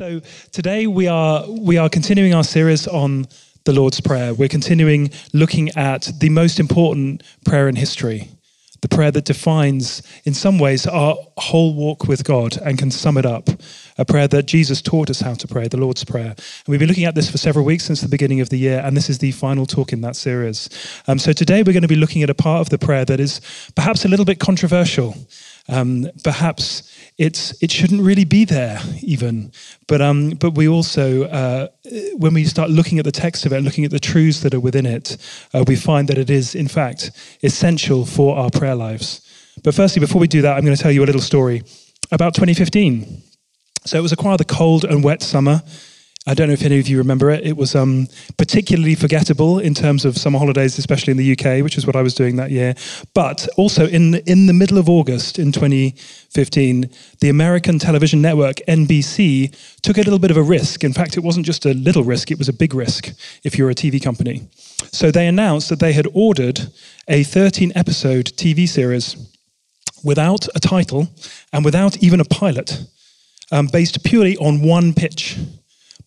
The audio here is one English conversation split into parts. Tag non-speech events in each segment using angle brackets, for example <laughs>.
So today we are we are continuing our series on the Lord's Prayer. We're continuing looking at the most important prayer in history, the prayer that defines, in some ways, our whole walk with God and can sum it up. A prayer that Jesus taught us how to pray, the Lord's Prayer. And we've been looking at this for several weeks since the beginning of the year, and this is the final talk in that series. Um, so today we're going to be looking at a part of the prayer that is perhaps a little bit controversial. Um, perhaps it's it shouldn't really be there even, but um, but we also uh, when we start looking at the text of it, looking at the truths that are within it, uh, we find that it is in fact essential for our prayer lives. But firstly, before we do that, I'm going to tell you a little story about 2015. So it was a rather cold and wet summer. I don't know if any of you remember it. It was um, particularly forgettable in terms of summer holidays, especially in the UK, which is what I was doing that year. But also in in the middle of August in 2015, the American television network NBC took a little bit of a risk. In fact, it wasn't just a little risk; it was a big risk if you're a TV company. So they announced that they had ordered a 13-episode TV series without a title and without even a pilot, um, based purely on one pitch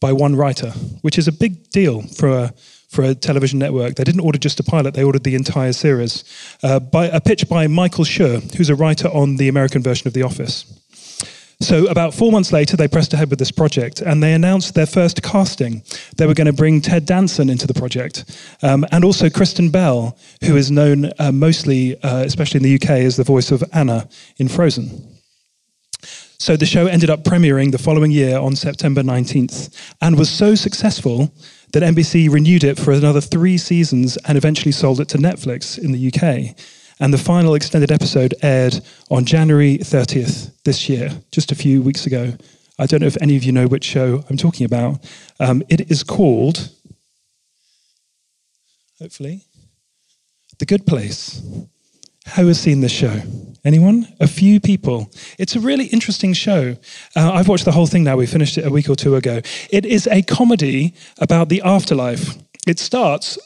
by one writer, which is a big deal for a, for a television network. They didn't order just a pilot, they ordered the entire series. Uh, by, a pitch by Michael Schur, who's a writer on the American version of The Office. So, about four months later, they pressed ahead with this project and they announced their first casting. They were going to bring Ted Danson into the project um, and also Kristen Bell, who is known uh, mostly, uh, especially in the UK, as the voice of Anna in Frozen. So the show ended up premiering the following year on September 19th and was so successful that NBC renewed it for another three seasons and eventually sold it to Netflix in the UK. And the final extended episode aired on January 30th this year, just a few weeks ago. I don't know if any of you know which show I'm talking about. Um, it is called, hopefully, The Good Place. Who has seen this show? Anyone? A few people. It's a really interesting show. Uh, I've watched the whole thing now. We finished it a week or two ago. It is a comedy about the afterlife. It starts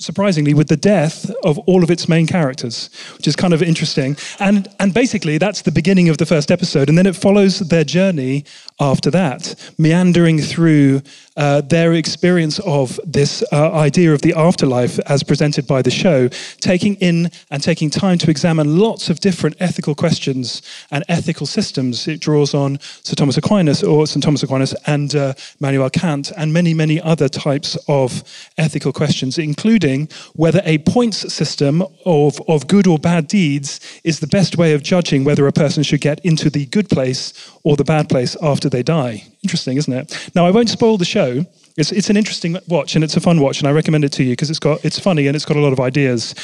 surprisingly, with the death of all of its main characters, which is kind of interesting. And, and basically, that's the beginning of the first episode. And then it follows their journey after that, meandering through uh, their experience of this uh, idea of the afterlife as presented by the show, taking in and taking time to examine lots of different ethical questions and ethical systems. It draws on Sir Thomas Aquinas or St. Thomas Aquinas and uh, Immanuel Kant and many, many other types of ethical questions, including whether a points system of, of good or bad deeds is the best way of judging whether a person should get into the good place or the bad place after they die. Interesting, isn't it? Now, I won't spoil the show. It's, it's an interesting watch and it's a fun watch, and I recommend it to you because it's, got, it's funny and it's got a lot of ideas.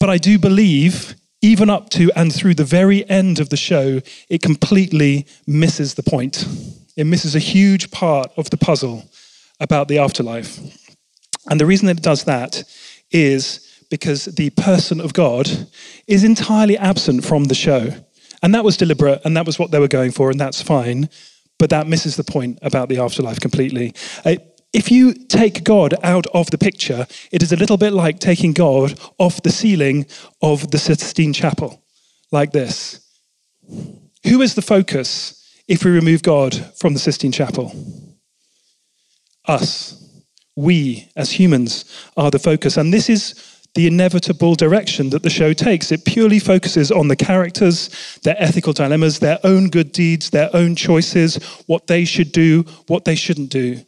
But I do believe, even up to and through the very end of the show, it completely misses the point. It misses a huge part of the puzzle about the afterlife. And the reason it does that is because the person of God is entirely absent from the show. And that was deliberate, and that was what they were going for, and that's fine. But that misses the point about the afterlife completely. Uh, if you take God out of the picture, it is a little bit like taking God off the ceiling of the Sistine Chapel, like this. Who is the focus if we remove God from the Sistine Chapel? Us. We, as humans, are the focus. And this is the inevitable direction that the show takes. It purely focuses on the characters, their ethical dilemmas, their own good deeds, their own choices, what they should do, what they shouldn't do.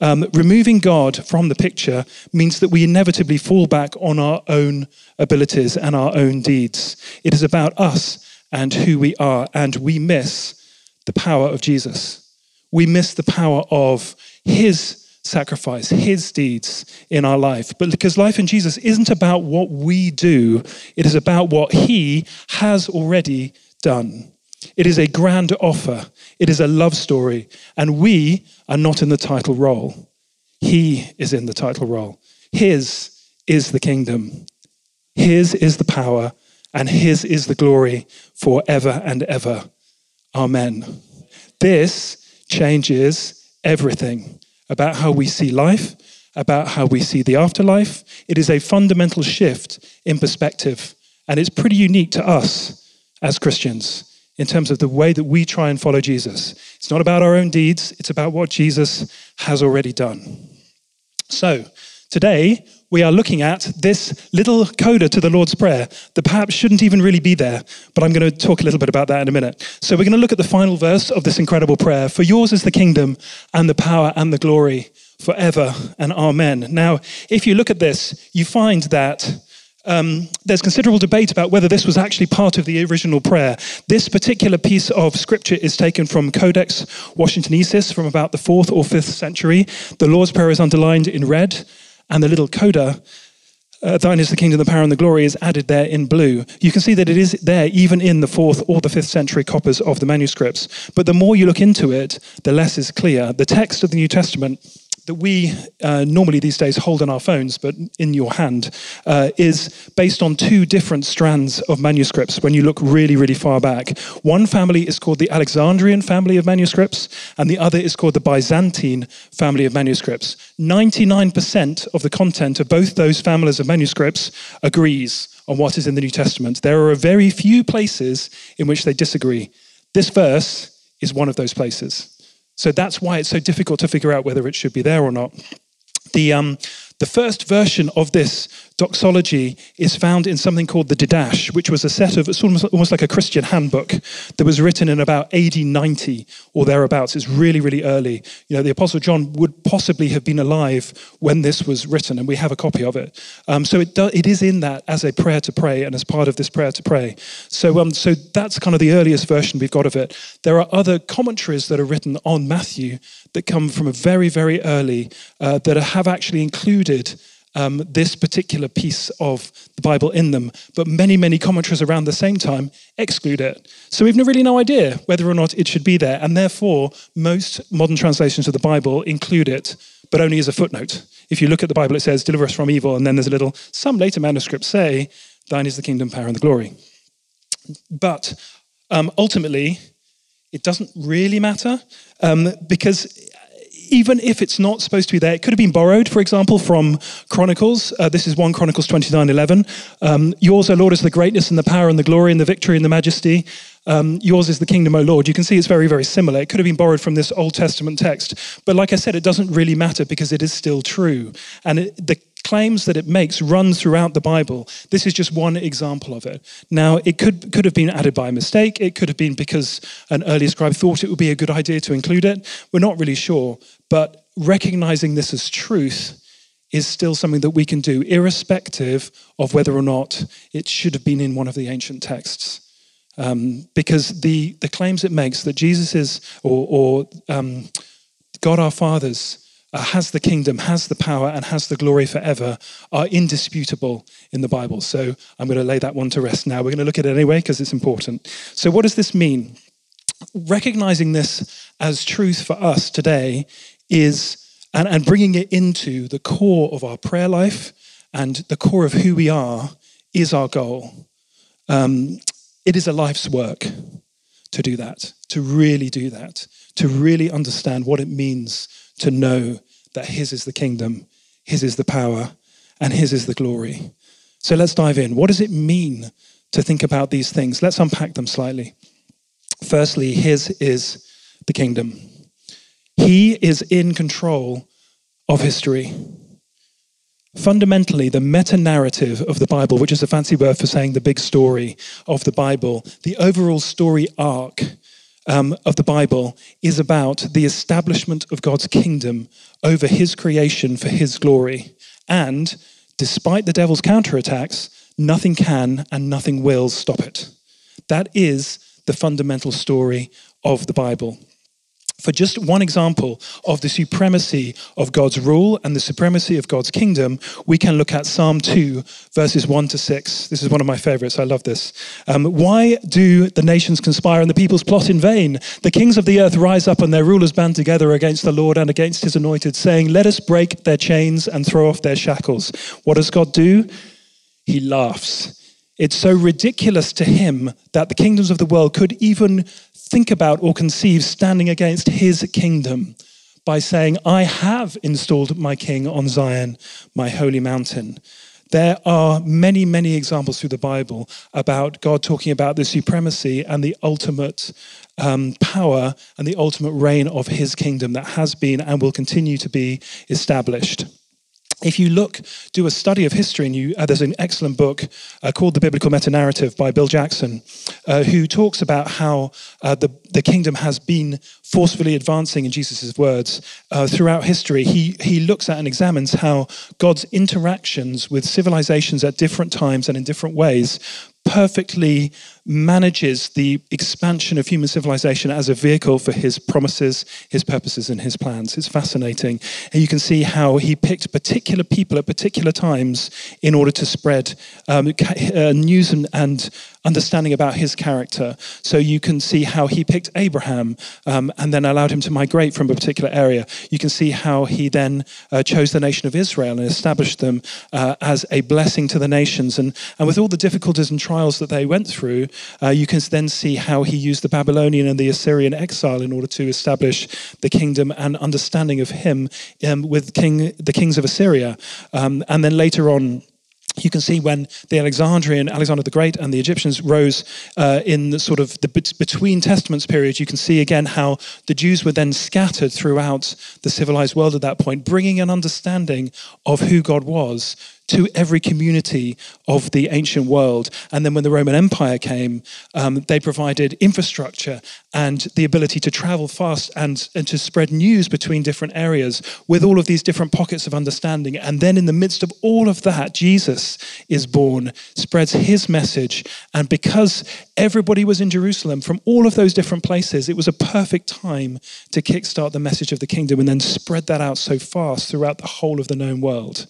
Um, removing God from the picture means that we inevitably fall back on our own abilities and our own deeds. It is about us and who we are, and we miss the power of Jesus. We miss the power of His sacrifice, his deeds in our life. But because life in Jesus isn't about what we do, it is about what he has already done. It is a grand offer, it is a love story, and we are not in the title role. He is in the title role. His is the kingdom, His is the power, and His is the glory forever and ever. Amen. This changes everything about how we see life, about how we see the afterlife. It is a fundamental shift in perspective, and it's pretty unique to us as Christians. in terms of the way that we try and follow Jesus. It's not about our own deeds, it's about what Jesus has already done. So, today we are looking at this little coda to the Lord's Prayer that perhaps shouldn't even really be there, but I'm going to talk a little bit about that in a minute. So, we're going to look at the final verse of this incredible prayer For yours is the kingdom and the power and the glory forever and amen. Now, if you look at this, you find that um, there's considerable debate about whether this was actually part of the original prayer. This particular piece of scripture is taken from Codex Washingtonensis from about the fourth or fifth century. The Lord's Prayer is underlined in red, and the little coda, uh, Thine is the kingdom, the power, and the glory, is added there in blue. You can see that it is there even in the fourth or the fifth century copies of the manuscripts. But the more you look into it, the less is clear. The text of the New Testament that we uh, normally these days hold in our phones, but in your hand, uh, is based on two different strands of manuscripts when you look really, really far back. One family is called the Alexandrian family of manuscripts, and the other is called the Byzantine family of manuscripts. 99% of the content of both those families of manuscripts agrees on what is in the New Testament. There are very few places in which they disagree. This verse is one of those places. So that's why it's so difficult to figure out whether it should be there or not. The, um, the first version of this doxology is found in something called the Didache, which was a set of, it's almost, almost like a Christian handbook that was written in about AD 90 or thereabouts. It's really, really early. You know, the Apostle John would possibly have been alive when this was written, and we have a copy of it. Um, so it, do, it is in that as a prayer to pray and as part of this prayer to pray. So, um, so that's kind of the earliest version we've got of it. There are other commentaries that are written on Matthew that come from a very, very early uh, that have actually included um, this particular piece of the Bible in them, but many, many commentaries around the same time exclude it. So we've really no idea whether or not it should be there, and therefore most modern translations of the Bible include it, but only as a footnote. If you look at the Bible, it says, "Deliver us from evil," and then there's a little. Some later manuscripts say, "Thine is the kingdom, power, and the glory." But um, ultimately, it doesn't really matter um, because even if it's not supposed to be there, it could have been borrowed, for example, from Chronicles. Uh, this is 1 Chronicles 29 11. Um, yours, O Lord, is the greatness and the power and the glory and the victory and the majesty. Um, yours is the kingdom, O Lord. You can see it's very, very similar. It could have been borrowed from this Old Testament text. But like I said, it doesn't really matter because it is still true. And it, the claims that it makes run throughout the Bible. This is just one example of it. Now, it could, could have been added by mistake. It could have been because an early scribe thought it would be a good idea to include it. We're not really sure. But recognizing this as truth is still something that we can do, irrespective of whether or not it should have been in one of the ancient texts. Um, because the, the claims it makes that Jesus is, or, or um, God our Father's, uh, has the kingdom, has the power, and has the glory forever are indisputable in the Bible. So I'm going to lay that one to rest now. We're going to look at it anyway because it's important. So, what does this mean? Recognizing this as truth for us today is, and, and bringing it into the core of our prayer life and the core of who we are, is our goal. Um, it is a life's work to do that, to really do that, to really understand what it means to know that His is the kingdom, His is the power, and His is the glory. So let's dive in. What does it mean to think about these things? Let's unpack them slightly. Firstly, His is the kingdom. He is in control of history. Fundamentally, the meta narrative of the Bible, which is a fancy word for saying the big story of the Bible, the overall story arc um, of the Bible is about the establishment of God's kingdom over his creation for his glory. And despite the devil's counterattacks, nothing can and nothing will stop it. That is the fundamental story of the Bible for just one example of the supremacy of God's rule and the supremacy of God's kingdom, we can look at Psalm 2, verses 1 to 6. This is one of my favorites. I love this. Um, Why do the nations conspire and the peoples plot in vain? The kings of the earth rise up and their rulers band together against the Lord and against his anointed, saying, Let us break their chains and throw off their shackles. What does God do? He laughs. It's so ridiculous to him that the kingdoms of the world could even think about or conceive standing against his kingdom by saying, I have installed my king on Zion, my holy mountain. There are many, many examples through the Bible about God talking about the supremacy and the ultimate um, power and the ultimate reign of his kingdom that has been and will continue to be established if you look, do a study of history, and you, uh, there's an excellent book uh, called The Biblical Meta Narrative by Bill Jackson, uh, who talks about how uh, the, the kingdom has been forcefully advancing, in Jesus' words, uh, throughout history. He, he looks at and examines how God's interactions with civilizations at different times and in different ways perfectly manages the expansion of human civilization as a vehicle for his promises, his purposes, and his plans. It's fascinating. And you can see how he picked particular people at particular times in order to spread um, uh, news and, and, understanding about his character. So you can see how he picked Abraham um, and then allowed him to migrate from a particular area. You can see how he then uh, chose the nation of Israel and established them uh, as a blessing to the nations. And, and with all the difficulties and trials that they went through, uh, you can then see how he used the Babylonian and the Assyrian exile in order to establish the kingdom and understanding of him um, with king, the kings of Assyria. Um, and then later on, you can see when the Alexandrian, Alexander the Great, and the Egyptians rose uh, in the sort of the between testaments period, you can see again how the Jews were then scattered throughout the civilized world at that point, bringing an understanding of who God was to every community of the ancient world. And then when the Roman Empire came, um, they provided infrastructure and the ability to travel fast and, and to spread news between different areas with all of these different pockets of understanding. And then in the midst of all of that, Jesus is born, spreads his message. And because everybody was in Jerusalem from all of those different places, it was a perfect time to kickstart the message of the kingdom and then spread that out so fast throughout the whole of the known world.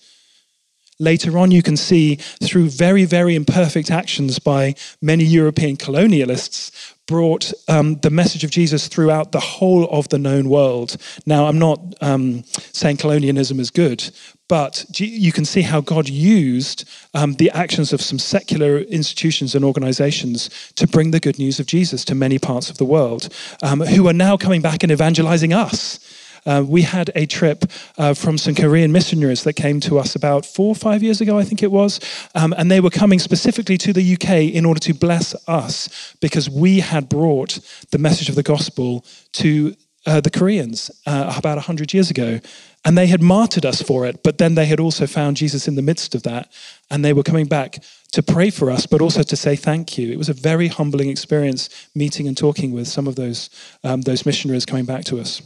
Later on, you can see through very, very imperfect actions by many European colonialists, brought um, the message of Jesus throughout the whole of the known world. Now, I'm not um, saying colonialism is good, but you can see how God used um, the actions of some secular institutions and organizations to bring the good news of Jesus to many parts of the world, um, who are now coming back and evangelizing us. Uh, we had a trip uh, from some Korean missionaries that came to us about four or five years ago, I think it was. Um, and they were coming specifically to the UK in order to bless us because we had brought the message of the gospel to uh, the Koreans uh, about 100 years ago. And they had martyred us for it, but then they had also found Jesus in the midst of that. And they were coming back to pray for us, but also to say thank you. It was a very humbling experience meeting and talking with some of those, um, those missionaries coming back to us.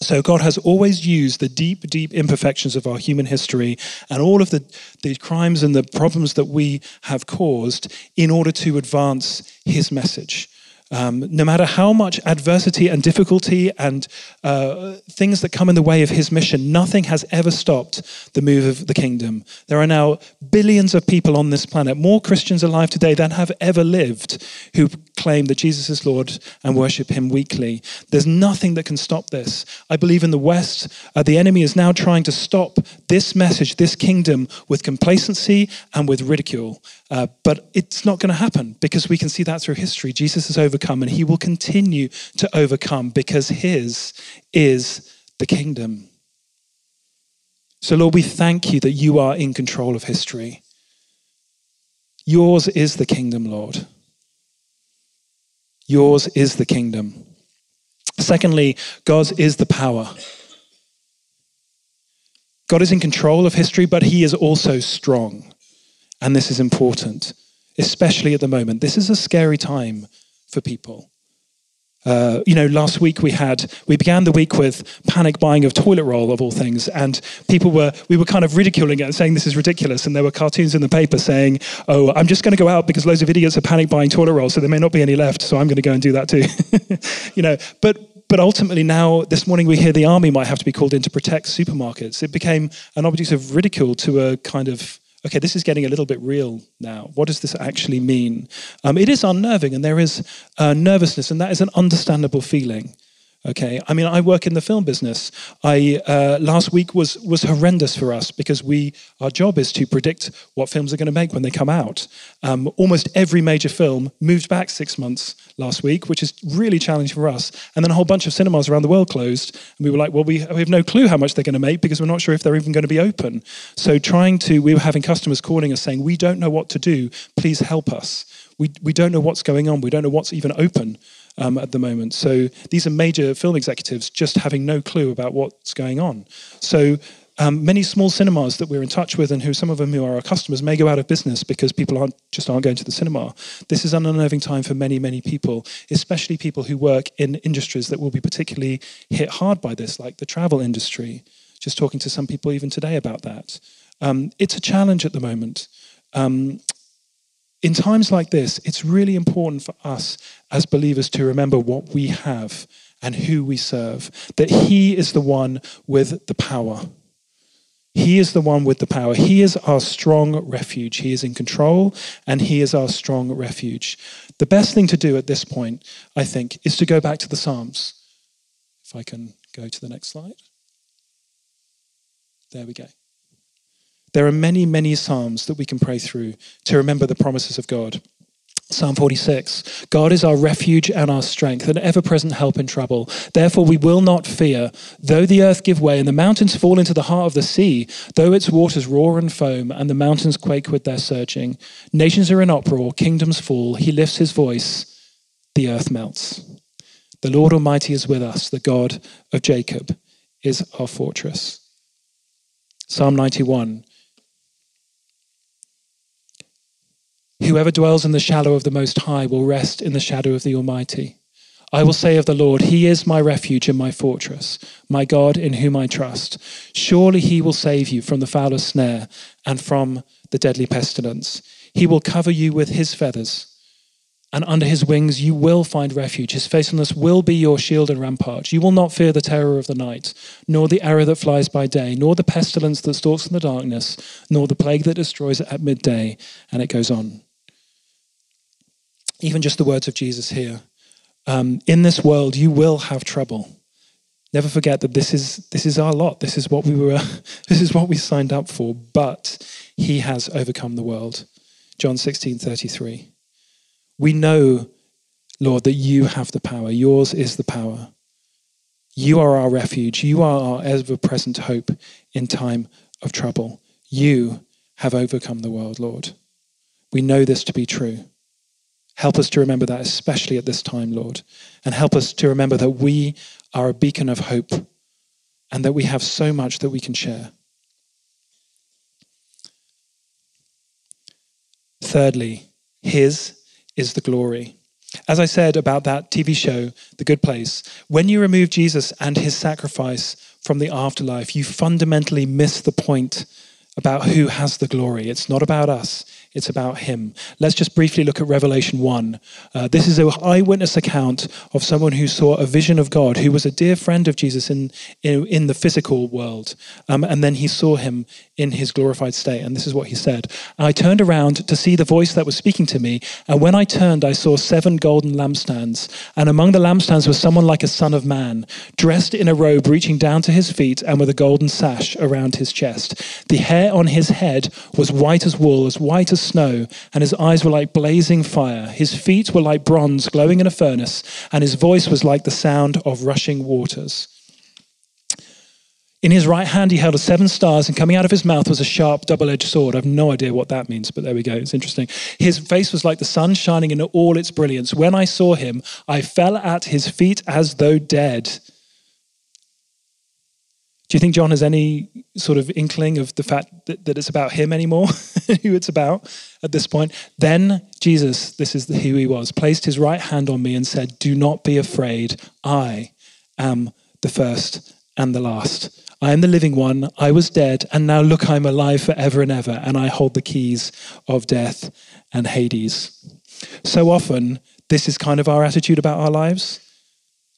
So God has always used the deep, deep imperfections of our human history and all of the, the crimes and the problems that we have caused in order to advance his message. Um, no matter how much adversity and difficulty and uh, things that come in the way of his mission, nothing has ever stopped the move of the kingdom. There are now billions of people on this planet, more Christians alive today than have ever lived, who claim that Jesus is Lord and worship him weekly. There's nothing that can stop this. I believe in the West, uh, the enemy is now trying to stop this message, this kingdom, with complacency and with ridicule. Uh, but it's not going to happen because we can see that through history. Jesus has overcome and he will continue to overcome because his is the kingdom. So, Lord, we thank you that you are in control of history. Yours is the kingdom, Lord. Yours is the kingdom. Secondly, God's is the power. God is in control of history, but he is also strong. And this is important, especially at the moment. This is a scary time for people. Uh, you know, last week we had we began the week with panic buying of toilet roll of all things, and people were we were kind of ridiculing it and saying this is ridiculous. And there were cartoons in the paper saying, "Oh, I'm just going to go out because loads of idiots are panic buying toilet roll, so there may not be any left. So I'm going to go and do that too." <laughs> you know, but but ultimately now this morning we hear the army might have to be called in to protect supermarkets. It became an object of ridicule to a kind of okay, this is getting a little bit real now. What does this actually mean? Um, it is unnerving, and there is uh, nervousness, and that is an understandable feeling. Okay, I mean, I work in the film business. I uh, last week was was horrendous for us because we our job is to predict what films are going to make when they come out. Um, almost every major film moved back six months last week, which is really challenging for us. And then a whole bunch of cinemas around the world closed, and we were like, well, we, we have no clue how much they're going to make because we're not sure if they're even going to be open. So trying to, we were having customers calling us saying, we don't know what to do. Please help us. We we don't know what's going on. We don't know what's even open um, at the moment. So these are major film executives just having no clue about what's going on. So um, many small cinemas that we're in touch with and who some of them who are our customers may go out of business because people aren't just aren't going to the cinema. This is an unnerving time for many, many people, especially people who work in industries that will be particularly hit hard by this, like the travel industry. Just talking to some people even today about that. Um, it's a challenge at the moment. Um, in times like this, it's really important for us as believers to remember what we have and who we serve, that He is the one with the power. He is the one with the power. He is our strong refuge. He is in control and He is our strong refuge. The best thing to do at this point, I think, is to go back to the Psalms. If I can go to the next slide. There we go. There are many, many Psalms that we can pray through to remember the promises of God. Psalm 46 God is our refuge and our strength, an ever present help in trouble. Therefore, we will not fear. Though the earth give way and the mountains fall into the heart of the sea, though its waters roar and foam and the mountains quake with their surging, nations are in uproar, kingdoms fall. He lifts his voice, the earth melts. The Lord Almighty is with us, the God of Jacob is our fortress. Psalm 91 Whoever dwells in the shadow of the Most High will rest in the shadow of the Almighty. I will say of the Lord, He is my refuge and my fortress, my God in whom I trust. Surely He will save you from the fowler's snare and from the deadly pestilence. He will cover you with His feathers, and under His wings you will find refuge. His faithfulness will be your shield and rampart. You will not fear the terror of the night, nor the arrow that flies by day, nor the pestilence that stalks in the darkness, nor the plague that destroys at midday. And it goes on even just the words of Jesus here. Um, in this world, you will have trouble. Never forget that this is this is our lot. This is what we were. <laughs> this is what we signed up for. But He has overcome the world. John sixteen thirty three. We know, Lord, that you have the power. Yours is the power. You are our refuge. You are our ever present hope in time of trouble. You have overcome the world, Lord. We know this to be true. Help us to remember that, especially at this time, Lord. And help us to remember that we are a beacon of hope and that we have so much that we can share. Thirdly, His is the glory. As I said about that TV show, The Good Place, when you remove Jesus and his sacrifice from the afterlife, you fundamentally miss the point about who has the glory. It's not about us, it's about him. Let's just briefly look at Revelation 1. Uh, this is an eyewitness account of someone who saw a vision of God, who was a dear friend of Jesus in, in, in the physical world. Um, and then he saw him in his glorified state. And this is what he said I turned around to see the voice that was speaking to me. And when I turned, I saw seven golden lampstands. And among the lampstands was someone like a son of man, dressed in a robe reaching down to his feet and with a golden sash around his chest. The hair on his head was white as wool, as white as snow, and his eyes were like blazing fire. His feet were like bronze glowing in a furnace, and his voice was like the sound of rushing waters. In his right hand, he held a seven stars, and coming out of his mouth was a sharp, double edged sword. I have no idea what that means, but there we go. It's interesting. His face was like the sun shining in all its brilliance. When I saw him, I fell at his feet as though dead. Do you think John has any sort of inkling of the fact that, that it's about him anymore, <laughs> <laughs> who it's about at this point? Then Jesus, this is who he was, placed his right hand on me and said, Do not be afraid. I am the first and the last. I am the living one. I was dead, and now look, I'm alive forever and ever, and I hold the keys of death and Hades. So often, this is kind of our attitude about our lives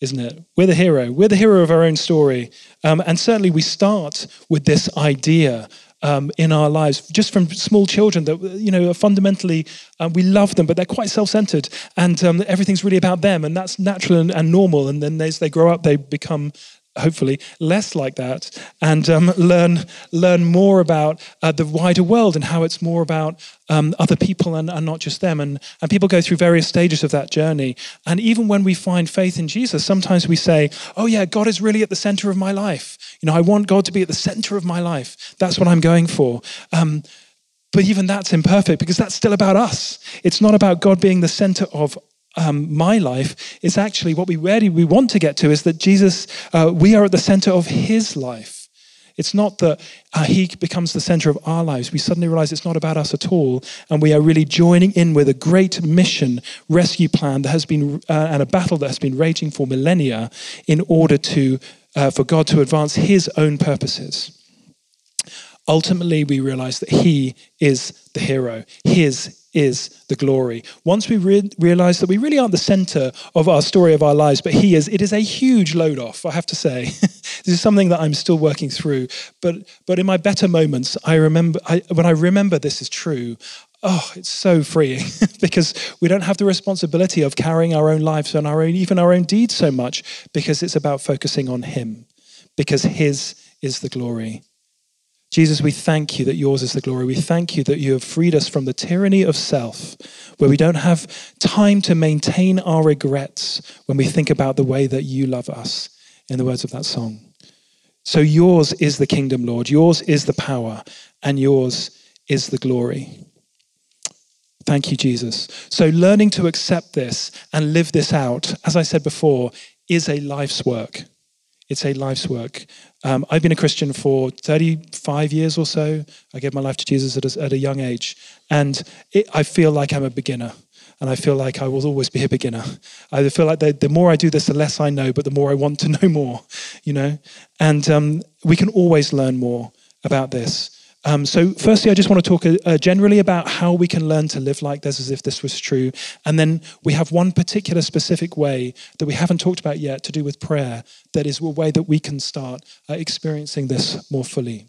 isn't it? We're the hero. We're the hero of our own story. Um, and certainly we start with this idea um, in our lives, just from small children that, you know, are fundamentally uh, we love them, but they're quite self centered and um, everything's really about them. And that's natural and, and normal. And then as they grow up, they become hopefully less like that and um, learn learn more about uh, the wider world and how it's more about um, other people and, and, not just them. And, and people go through various stages of that journey. And even when we find faith in jesus sometimes we say oh yeah god is really at the center of my life. You know i want god to be at the center of my life. That's what i'm going for. Um, but even that's imperfect because that's still about us. It's not about God being the center of um, my life is actually what we really we want to get to is that Jesus, uh, we are at the center of his life. It's not that uh, he becomes the center of our lives. We suddenly realize it's not about us at all. And we are really joining in with a great mission rescue plan that has been, uh, and a battle that has been raging for millennia in order to, uh, for God to advance his own purposes. Ultimately, we realize that he is the hero. His is the glory. Once we re- realize that we really aren't the center of our story of our lives, but He is, it is a huge load off, I have to say. <laughs> this is something that I'm still working through. But, but in my better moments, I remember, I, when I remember this is true, oh, it's so freeing <laughs> because we don't have the responsibility of carrying our own lives and our own, even our own deeds so much because it's about focusing on Him because His is the glory. Jesus, we thank you that yours is the glory. We thank you that you have freed us from the tyranny of self, where we don't have time to maintain our regrets when we think about the way that you love us, in the words of that song. So yours is the kingdom, Lord. Yours is the power, and yours is the glory. Thank you, Jesus. So learning to accept this and live this out, as I said before, is a life's work. It's a life's work. Um, I've been a Christian for 35 years or so. I gave my life to Jesus at a, at a young age. And it, I feel like I'm a beginner. And I feel like I will always be a beginner. I feel like the, the more I do this, the less I know, but the more I want to <laughs> know more, you know? And um, we can always learn more about this. Um, so, firstly, I just want to talk uh, generally about how we can learn to live like this as if this was true. And then we have one particular specific way that we haven't talked about yet to do with prayer that is a way that we can start uh, experiencing this more fully.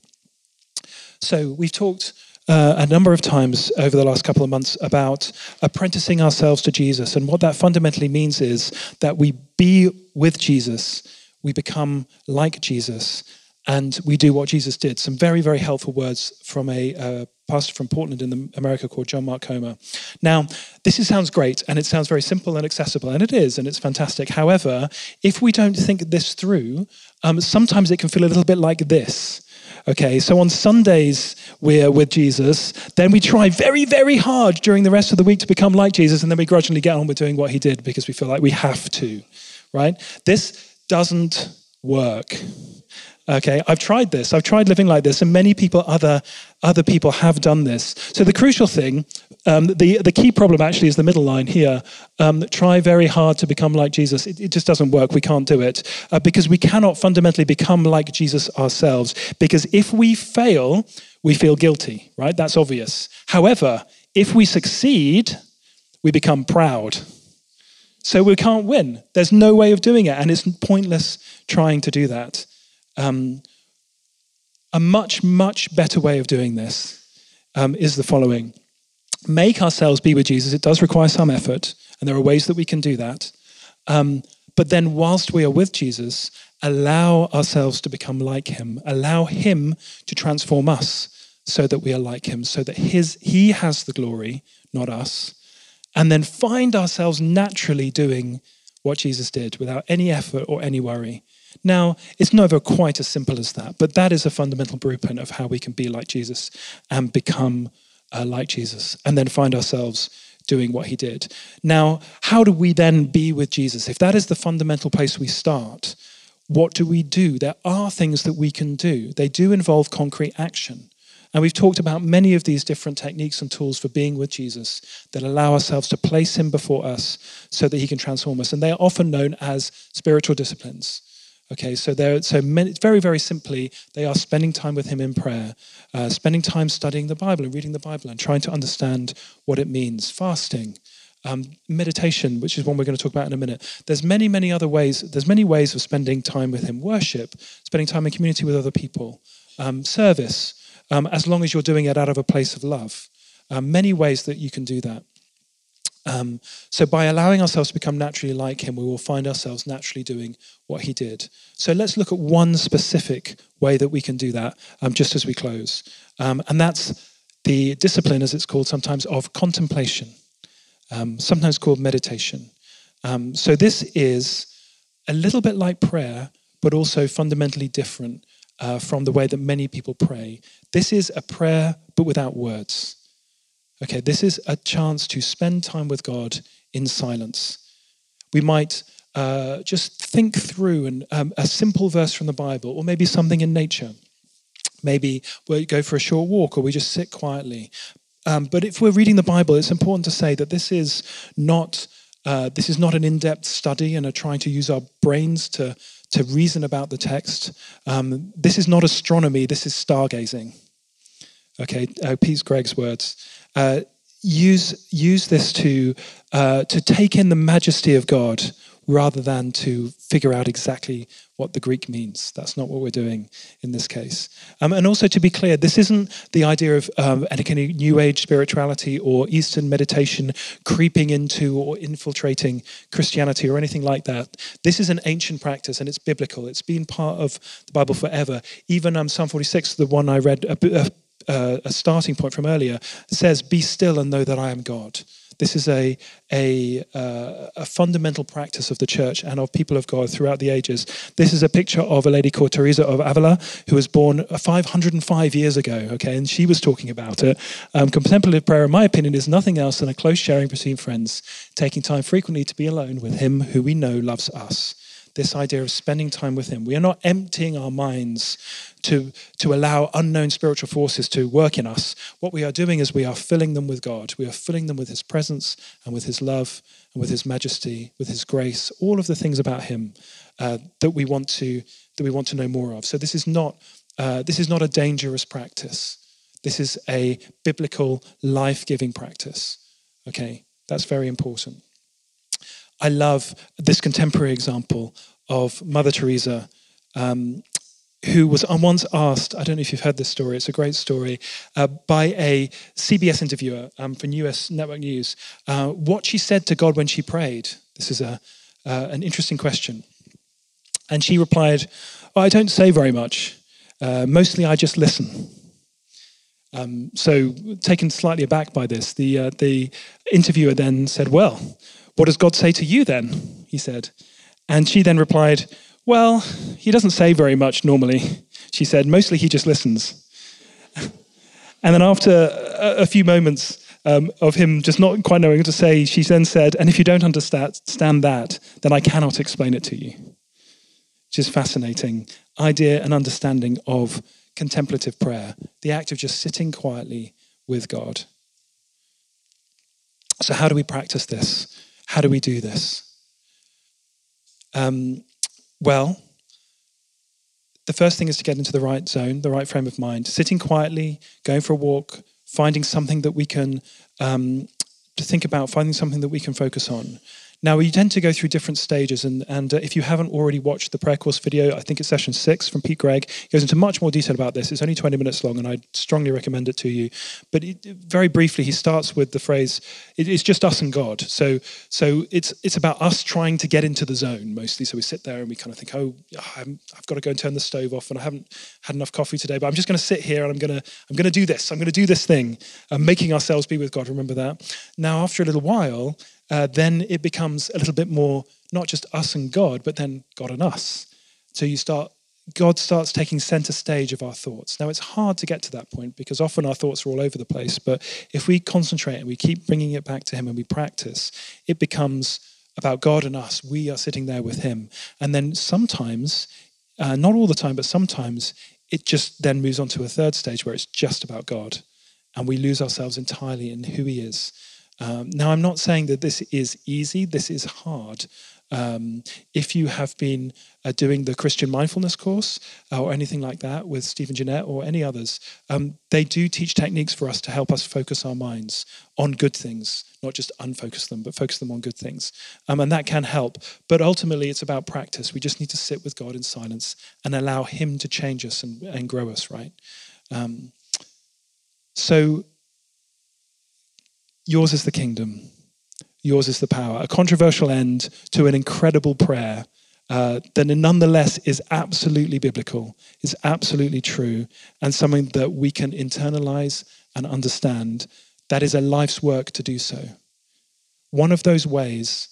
So, we've talked uh, a number of times over the last couple of months about apprenticing ourselves to Jesus. And what that fundamentally means is that we be with Jesus, we become like Jesus, and we do what Jesus did. Some very, very helpful words from a uh, pastor from Portland in America called John Mark Comer. Now, this sounds great and it sounds very simple and accessible, and it is, and it's fantastic. However, if we don't think this through, um, sometimes it can feel a little bit like this. Okay, so on Sundays we're with Jesus, then we try very, very hard during the rest of the week to become like Jesus, and then we grudgingly get on with doing what he did because we feel like we have to, right? This doesn't work. Okay, I've tried this. I've tried living like this, and many people, other other people, have done this. So the crucial thing, um, the the key problem actually is the middle line here. Um, try very hard to become like Jesus. It, it just doesn't work. We can't do it uh, because we cannot fundamentally become like Jesus ourselves. Because if we fail, we feel guilty. Right? That's obvious. However, if we succeed, we become proud. So we can't win. There's no way of doing it, and it's pointless trying to do that. Um, a much, much better way of doing this um, is the following make ourselves be with Jesus. It does require some effort, and there are ways that we can do that. Um, but then, whilst we are with Jesus, allow ourselves to become like him, allow him to transform us so that we are like him, so that his, he has the glory, not us. And then find ourselves naturally doing what Jesus did without any effort or any worry. Now, it's never quite as simple as that, but that is a fundamental blueprint of how we can be like Jesus and become uh, like Jesus and then find ourselves doing what he did. Now, how do we then be with Jesus? If that is the fundamental place we start, what do we do? There are things that we can do, they do involve concrete action. And we've talked about many of these different techniques and tools for being with Jesus that allow ourselves to place him before us so that he can transform us. And they are often known as spiritual disciplines. Okay, so they're so many, very very simply, they are spending time with Him in prayer, uh, spending time studying the Bible and reading the Bible and trying to understand what it means. Fasting, um, meditation, which is one we're going to talk about in a minute. There's many many other ways. There's many ways of spending time with Him. Worship, spending time in community with other people, um, service. um, as long as you're doing it out of a place of love. Um, many ways that you can do that. Um, so, by allowing ourselves to become naturally like Him, we will find ourselves naturally doing what He did. So, let's look at one specific way that we can do that um, just as we close. Um, and that's the discipline, as it's called sometimes, of contemplation, um, sometimes called meditation. Um, so, this is a little bit like prayer, but also fundamentally different uh, from the way that many people pray. This is a prayer, but without words. Okay, this is a chance to spend time with God in silence. We might uh, just think through an, um, a simple verse from the Bible, or maybe something in nature. Maybe we go for a short walk, or we just sit quietly. Um, but if we're reading the Bible, it's important to say that this is not uh, this is not an in-depth study and are trying to use our brains to to reason about the text. Um, this is not astronomy. This is stargazing. Okay, uh, Pete Greig's words. Uh, use use this to uh, to take in the majesty of God rather than to figure out exactly what the Greek means. That's not what we're doing in this case. Um, and also to be clear, this isn't the idea of um, any kind of New Age spirituality or Eastern meditation creeping into or infiltrating Christianity or anything like that. This is an ancient practice and it's biblical. It's been part of the Bible forever. Even um, Psalm 46, the one I read, a, a uh, a starting point from earlier, says, Be still and know that I am God. This is a, a, uh, a, fundamental practice of the church and of people of God throughout the ages. This is a picture of a lady called Teresa of Avila, who was born 505 years ago, okay, and she was talking about it. Um, contemplative prayer, in my opinion, is nothing else than a close sharing between friends, taking time frequently to be alone with Him who we know loves us this idea of spending time with Him. We are not emptying our minds to, to allow unknown spiritual forces to work in us. What we are doing is we are filling them with God. We are filling them with His presence and with His love and with His majesty, with His grace, all of the things about Him uh, that we want to that we want to know more of. So this is not uh, this is not a dangerous practice. This is a biblical, life-giving practice. Okay, that's very important. I love this contemporary example of Mother Teresa, um, who was once asked, I don't know if you've heard this story, it's a great story, uh, by a CBS interviewer um, from US Network News, uh, what she said to God when she prayed. This is a, uh, an interesting question. And she replied, oh, I don't say very much. Uh, mostly I just listen. Um, so, taken slightly aback by this, the, uh, the interviewer then said, Well, what does God say to you then? He said. And she then replied, Well, he doesn't say very much normally. She said, Mostly he just listens. <laughs> and then after a, few moments um, of him just not quite knowing what to say, she then said, And if you don't understand that, then I cannot explain it to you. Which is fascinating idea and understanding of contemplative prayer, the act of just sitting quietly with God. So, how do we practice this? How do we do this? Um, well, the first thing is to get into the right zone, the right frame of mind, sitting quietly, going for a walk, finding something that we can um, to think about, finding something that we can focus on. Now, we tend to go through different stages, and, and uh, if you haven't already watched the prayer course video, I think it's session six from Pete Greig, he goes into much more detail about this. It's only 20 minutes long, and I strongly recommend it to you. But it, very briefly, he starts with the phrase, it's just us and God. So, so it's, it's about us trying to get into the zone mostly. So we sit there and we kind of think, oh, i have got to go and turn the stove off, and I haven't had enough coffee today, but I'm just going to sit here and I'm going to, I'm going to do this. I'm going to do this thing, uh, making ourselves be with God. Remember that. Now, after a little while, uh, then it becomes a little bit more not just us and God, but then God and us. So you start, God starts taking center stage of our thoughts. Now it's hard to get to that point because often our thoughts are all over the place. But if we concentrate and we keep bringing it back to Him and we practice, it becomes about God and us. We are sitting there with Him. And then sometimes, uh, not all the time, but sometimes it just then moves on to a third stage where it's just about God. And we lose ourselves entirely in who He is um, now, I'm not saying that this is easy, this is hard. Um, if you have been uh, doing the Christian mindfulness course uh, or anything like that with Stephen Jeanette or any others, um, they do teach techniques for us to help us focus our minds on good things, not just unfocus them, but focus them on good things. Um, and that can help. But ultimately, it's about practice. We just need to sit with God in silence and allow Him to change us and, and grow us, right? Um, So, yours is the kingdom, yours is the power. A controversial end to an incredible prayer uh, that nonetheless is absolutely biblical, is absolutely true, and something that we can internalize and understand. That is a life's work to do so. One of those ways,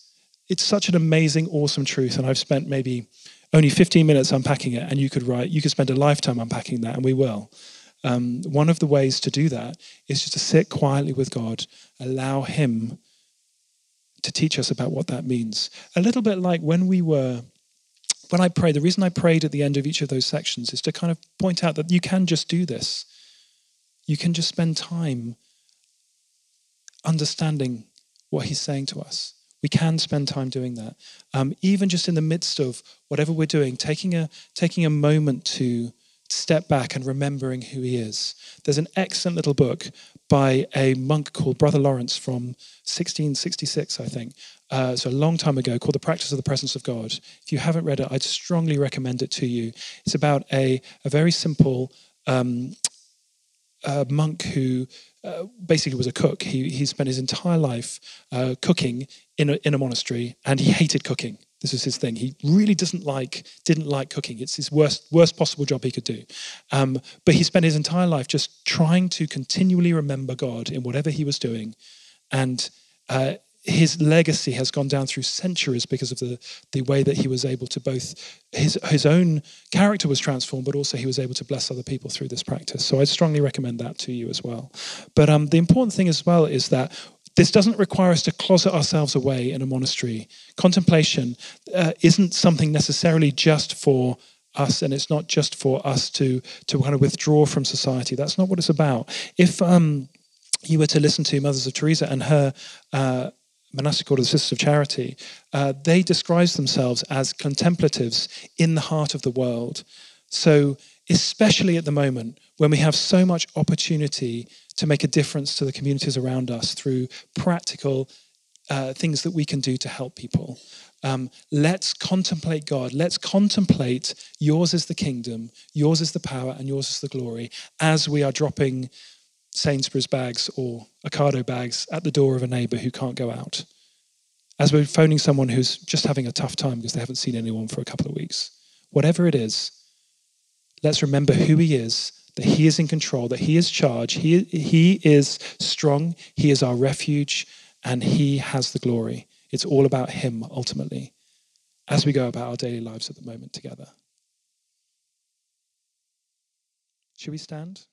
it's such an amazing, awesome truth, and I've spent maybe only 15 minutes unpacking it, and you could write, you could spend a lifetime unpacking that, and we will. Um, one of the ways to do that is just to sit quietly with God, allow Him to teach us about what that means. A little bit like when we were, when I prayed, the reason I prayed at the end of each of those sections is to kind of point out that you can just do this. You can just spend time understanding what He's saying to us. We can spend time doing that. Um, even just in the midst of whatever we're doing, taking a, taking a moment to step back and remembering who he is. There's an excellent little book by a monk called Brother Lawrence from 1666, I think. Uh, so a long time ago, called The Practice of the Presence of God. If you haven't read it, I'd strongly recommend it to you. It's about a, a very simple um, uh, monk who uh, basically was a cook. He, he spent his entire life uh, cooking in a, in a monastery, and he hated cooking. This was his thing. He really doesn't like, didn't like cooking. It's his worst, worst possible job he could do. Um, but he spent his entire life just trying to continually remember God in whatever he was doing, and uh, his legacy has gone down through centuries because of the, the way that he was able to both his his own character was transformed, but also he was able to bless other people through this practice. So I strongly recommend that to you as well. But um, the important thing as well is that this doesn't require us to closet ourselves away in a monastery. Contemplation uh, isn't something necessarily just for us, and it's not just for us to to kind of withdraw from society. That's not what it's about. If um, you were to listen to Mothers of Teresa and her uh, monastic order, the Sisters of Charity, uh, they describe themselves as contemplatives in the heart of the world. So, especially at the moment when we have so much opportunity to make a difference to the communities around us through practical uh, things that we can do to help people. Um, let's contemplate God. Let's contemplate yours is the kingdom, yours is the power, and yours is the glory as we are dropping Sainsbury's bags or Ocado bags at the door of a neighbor who can't go out. As we're phoning someone who's just having a tough time because they haven't seen anyone for a couple of weeks. Whatever it is, let's remember who He is, that He is in control, that He is charge, He, he is strong, He is our refuge, and He has the glory. It's all about Him ultimately as we go about our daily lives at the moment together. Should we stand?